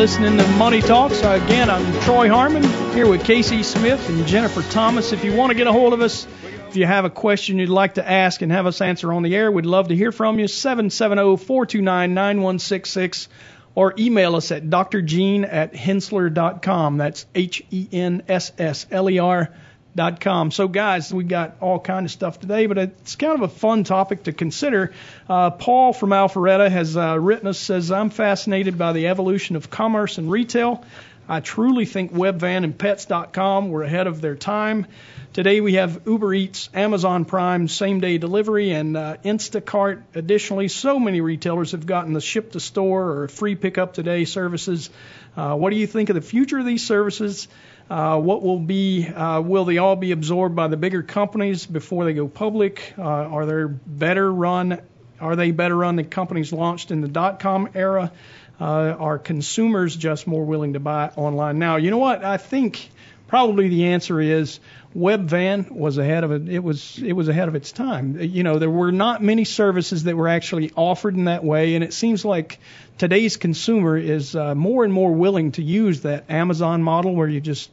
Listening to Money Talks. Again, I'm Troy Harmon here with Casey Smith and Jennifer Thomas. If you want to get a hold of us, if you have a question you'd like to ask and have us answer on the air, we'd love to hear from you. 770-429-9166 or email us at drgene at henssler.com. That's H-E-N-S-S-L-E-R dot com. So guys, we got all kind of stuff today, but it's kind of a fun topic to consider. Uh, Paul from Alpharetta has uh, written us says I'm fascinated by the evolution of commerce and retail. I truly think Webvan and Pets.com were ahead of their time. Today we have Uber Eats, Amazon Prime, same day delivery, and uh, Instacart. Additionally, so many retailers have gotten the ship to store or free pickup today services. Uh, what do you think of the future of these services? Uh, what will be, uh, will they all be absorbed by the bigger companies before they go public? Uh, are they better run? Are they better run than companies launched in the dot com era? Uh, are consumers just more willing to buy online now? You know what? I think probably the answer is Webvan was ahead of it. It was it was ahead of its time. You know, there were not many services that were actually offered in that way, and it seems like today's consumer is uh, more and more willing to use that Amazon model where you just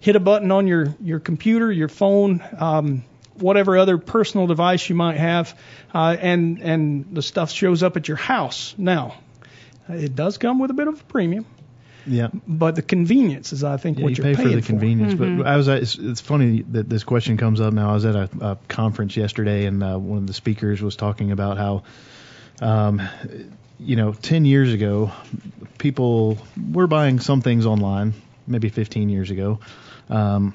hit a button on your your computer, your phone. Um, whatever other personal device you might have, uh, and and the stuff shows up at your house. Now, it does come with a bit of a premium. Yeah. But the convenience is, I think, Yeah, what you are pay paying for You pay for the convenience. Mm-hmm. But I was at, it's, it's funny that this question comes up now. I was at a, a conference yesterday, and uh, one of the speakers was talking about how, um, you know, 10 years ago, people were buying some things online, maybe 15 years ago. Um,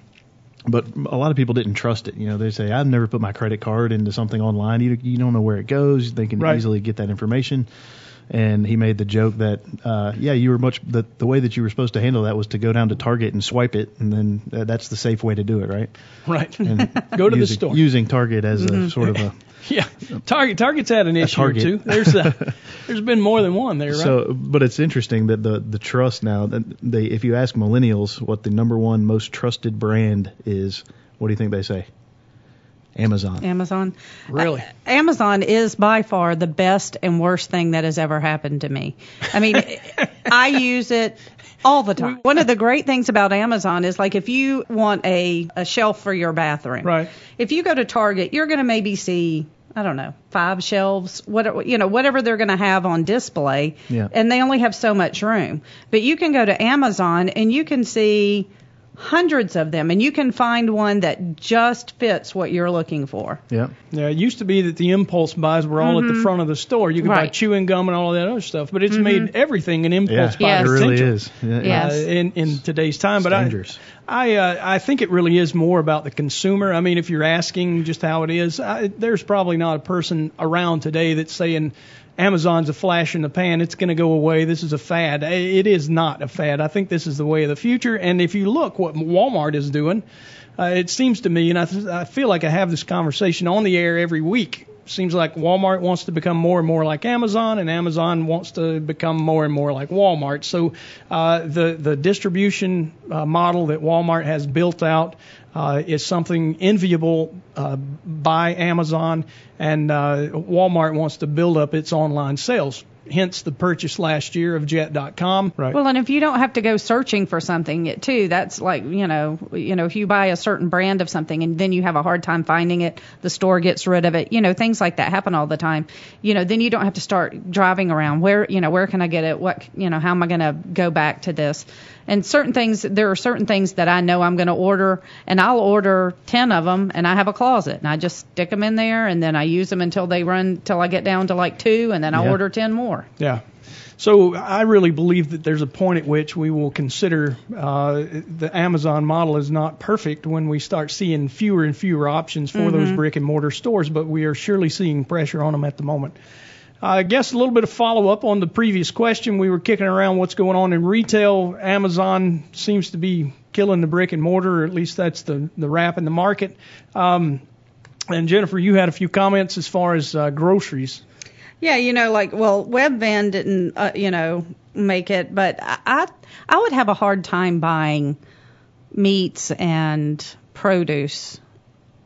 but a lot of people didn't trust it. You know, they say, I've never put my credit card into something online. You, you don't know where it goes. They can Right. easily get that information. And he made the joke that, uh, yeah, you were much, the, the way that you were supposed to handle that was to go down to Target and swipe it. And then uh, that's the safe way to do it, right? Right. And Go to the store. Mm-hmm. Using Target as a sort of a, Yeah, Target Target's had an issue or two. There's a, there's been more than one there, right? So, but it's interesting that the the trust now that they, if you ask millennials what the number one most trusted brand is, what do you think they say? Amazon. Amazon. Really? Uh, Amazon is by far the best and worst thing that has ever happened to me. I mean, I use it all the time. One of the great things about Amazon is like if you want a, a shelf for your bathroom. Right. If you go to Target, you're going to maybe see I don't know, five shelves, what you know, whatever they're going to have on display, Yeah. and they only have so much room. But you can go to Amazon and you can see hundreds of them, and you can find one that just fits what you're looking for. Yeah. Yeah, it used to be that the impulse buys were all at the front of the store. You could buy Mm-hmm. Right. Mm-hmm. chewing gum and all that other stuff, but it's made everything an impulse buy Yeah. Yes. It really is. Yeah. Yes. uh, in in today's time. It's but dangerous. I I uh, I think it really is more about the consumer. I mean, if you're asking just how it is, I, there's probably not a person around today that's saying Amazon's a flash in the pan. It's going to go away. This is a fad. It is not a fad. I think this is the way of the future. And if you look what Walmart is doing, uh, it seems to me, and I, th- I feel like I have this conversation on the air every week. Seems like Walmart wants to become more and more like Amazon, and Amazon wants to become more and more like Walmart. So uh, the the distribution uh, model that Walmart has built out uh, is something enviable uh, by Amazon, and uh, Walmart wants to build up its online sales. Hence the purchase last year of Jet.com. Right. Well, and if you don't have to go searching for something it, too, that's like you know, you know, if you buy a certain brand of something and then you have a hard time finding it, the store gets rid of it. You know, things like that happen all the time. You know, then you don't have to start driving around. Where you know, where can I get it? What you know, how am I going to go back to this? And certain things, there are certain things that I know I'm going to order, and I'll order ten of them, and I have a closet, and I just stick them in there, and then I use them until they run, till I get down to like two, and then I Yeah. order ten more. Yeah. So I really believe that there's a point at which we will consider uh, the Amazon model is not perfect when we start seeing fewer and fewer options for those brick and mortar stores, but we are surely seeing pressure on them at the moment. I guess a little bit of follow up on the previous question. We were kicking around what's going on in retail. Amazon seems to be killing the brick and mortar, or at least that's the the rap in the market. Um, and Jennifer, you had a few comments as far as uh, groceries. Yeah, you know, like well, Webvan didn't, uh, you know, make it, but I, I would have a hard time buying meats and produce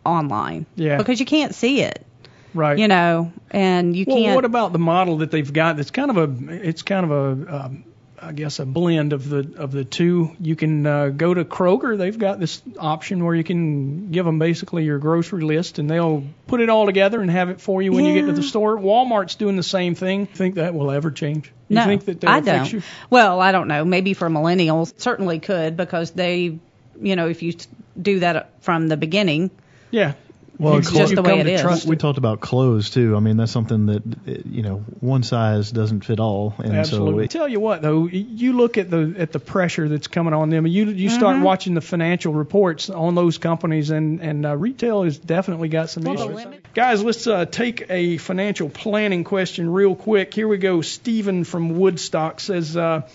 online. Yeah. Because you can't see it, Right. you know, and you Well, can't. Well what about the model that they've got? That's kind of a it's kind of a um, I guess a blend of the of the two. You can uh, go to Kroger. They've got this option where you can give them basically your grocery list, and they'll put it all together and have it for you when you get to the store. Walmart's doing the same thing. Think that will ever change? You no, think that they'll I don't. you? Well, I don't know. Maybe for millennials, certainly could because they, you know, if you do that from the beginning, Yeah. Well, It's clo- just the way come it to is. trust we talked about clothes too. I mean, that's something that you know one size doesn't fit all, and Absolutely. so it, Tell you what though, you look at the at the pressure that's coming on them. You you start Mm-hmm. watching the financial reports on those companies, and and uh, retail has definitely got some Well, issues. Guys, let's uh, take a financial planning question real quick. Here we go. Stephen from Woodstock says. Uh,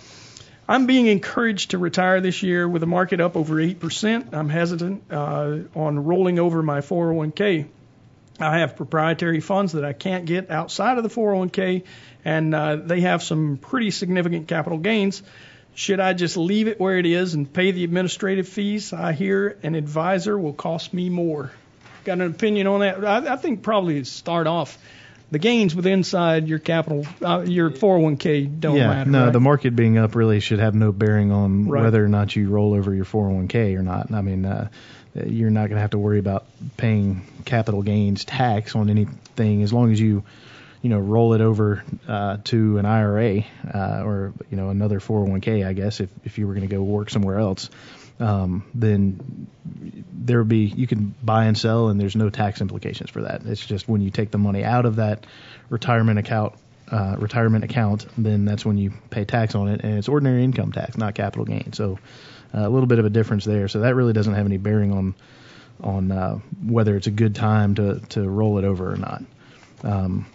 I'm being encouraged to retire this year with the market up over 8%. I'm hesitant uh, on rolling over my 401k. I have proprietary funds that I can't get outside of the 401k, and uh, they have some pretty significant capital gains. Should I just leave it where it is and pay the administrative fees? I hear an advisor will cost me more. Got an opinion on that? I, I think probably start off, the gains with inside your capital, uh, your 401k don't yeah, matter. no, right? the market being up really should have no bearing on Right. whether or not you roll over your 401k or not. I mean, uh, you're not going to have to worry about paying capital gains tax on anything as long as you, you know, roll it over uh, to an IRA uh, or you know another 401k. I guess if if you were going to go work somewhere else, um, then there be you can buy and sell and there's no tax implications for that. It's just when you take the money out of that retirement account uh, retirement account, then that's when you pay tax on it, and it's ordinary income tax, not capital gain. So uh, a little bit of a difference there. So that really doesn't have any bearing on on uh, whether it's a good time to to roll it over or not. Um,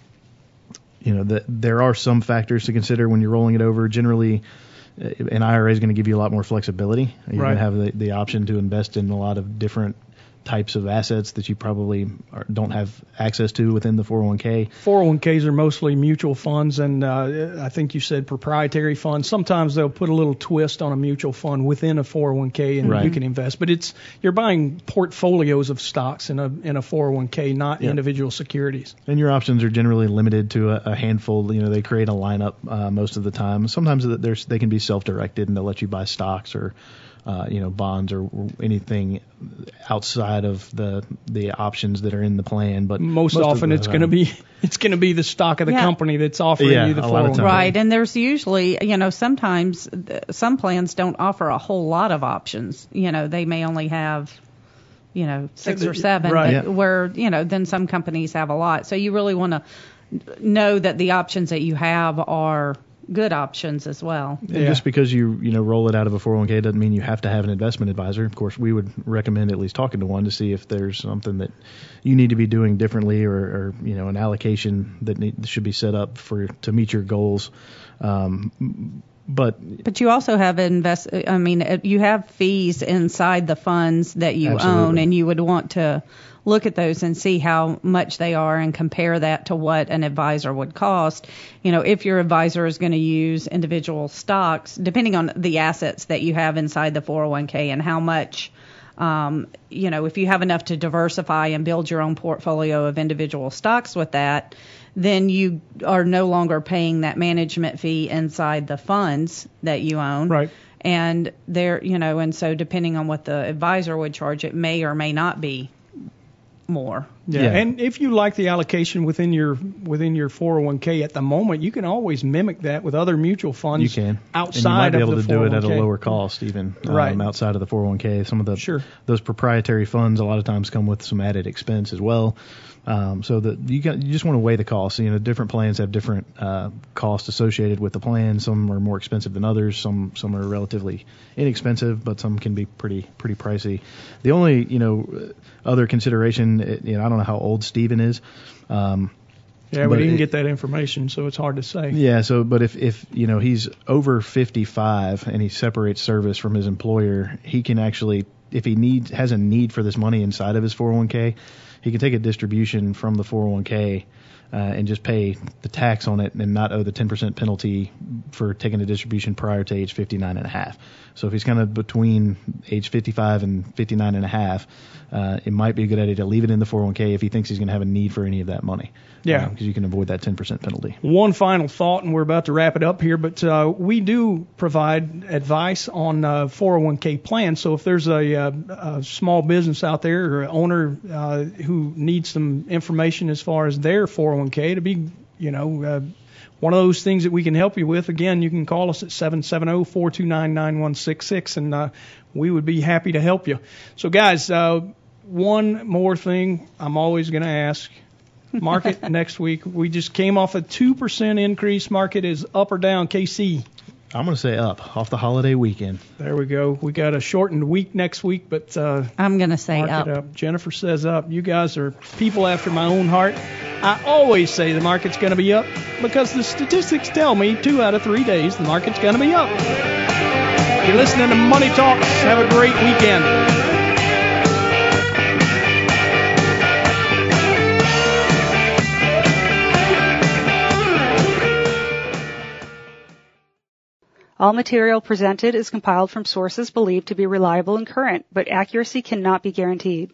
you know, the, there are some factors to consider when you're rolling it over. Generally, an IRA is going to give you a lot more flexibility. You're Right. going to have the, the option to invest in a lot of different types of assets that you probably are, don't have access to within the 401k. 401ks are mostly mutual funds, and uh, I think you said proprietary funds. Sometimes they'll put a little twist on a mutual fund within a 401k, and Right. you can invest. But it's you're buying portfolios of stocks in a in a 401k, not Yeah. individual securities. And your options are generally limited to a, a handful. You know, they create a lineup uh, most of the time. Sometimes there's they can be self-directed and they'll let you buy stocks or, uh, you know, bonds or, or anything outside of the the options that are in the plan. But Most, of often, the it's going to be it's going to be the stock of the Yeah. company that's offering Yeah, you the a lot of 401k. Right, and there's usually, you know, sometimes th- some plans don't offer a whole lot of options. You know, they may only have, you know, six or seven, Right. but Yeah. where, you know, then some companies have a lot. So you really want to know that the options that you have are good options as well. And Yeah. just because you you know roll it out of a 401k doesn't mean you have to have an investment advisor. Of course, we would recommend at least talking to one to see if there's something that you need to be doing differently, or, or you know an allocation that need, should be set up for to meet your goals. Um, but But you also have invest. I mean, uh, you have fees inside the funds that you own, and you would want to look at those and see how much they are and compare that to what an advisor would cost. You know, if your advisor is going to use individual stocks, depending on the assets that you have inside the 401k and how much. Um, you know, if you have enough to diversify and build your own portfolio of individual stocks with that, then you are no longer paying that management fee inside the funds that you own. Right. And there, you know, and so depending on what the advisor would charge, it may or may not be more. Yeah. Yeah. and if you like the allocation within your within your 401k at the moment, you can always mimic that with other mutual funds. you can outside and you might be of able the to do it at a lower cost even um, Right. outside of the 401k. Some of the Sure. those proprietary funds a lot of times come with some added expense as well. Um, so that you got you just want to weigh the costs. You know, different plans have different uh, costs associated with the plan. Some are more expensive than others. Some some are relatively inexpensive, but some can be pretty pretty pricey. The only you know other consideration, you know, I don't know how old Steven is. Um, Yeah, but we didn't it- get that information, so it's hard to say. yeah. So, but if if you know he's over 55 and he separates service from his employer, he can actually, if he needs has a need for this money inside of his 401k, he can take a distribution from the 401k uh, and just pay the tax on it and not owe the 10% penalty for taking a distribution prior to age 59 and a half. So if he's kind of between age 55 and 59 and a half, uh, it might be a good idea to leave it in the 401k if he thinks he's going to have a need for any of that money. Yeah. Because uh, you can avoid that 10% penalty. One final thought, and we're about to wrap it up here, but uh, we do provide advice on uh, 401k plans. So if there's a, a, a small business out there or owner uh, who needs some information as far as their 401k to be, you know, uh, one of those things that we can help you with. Again, you can call us at 770-429-9166, and uh, we would be happy to help you. So, guys, uh, one more thing I'm always going to ask. Market next week. We just came off a 2% increase. Market is up or down, Casey? I'm going to say up off the holiday weekend. There we go. We got a shortened week next week, but uh, I'm going to say up. up. Jennifer says up. You guys are people after my own heart. I always say the market's going to be up because the statistics tell me two out of three days the market's going to be up. You're listening to Money Talks. Have a great weekend. All material presented is compiled from sources believed to be reliable and current, but accuracy cannot be guaranteed.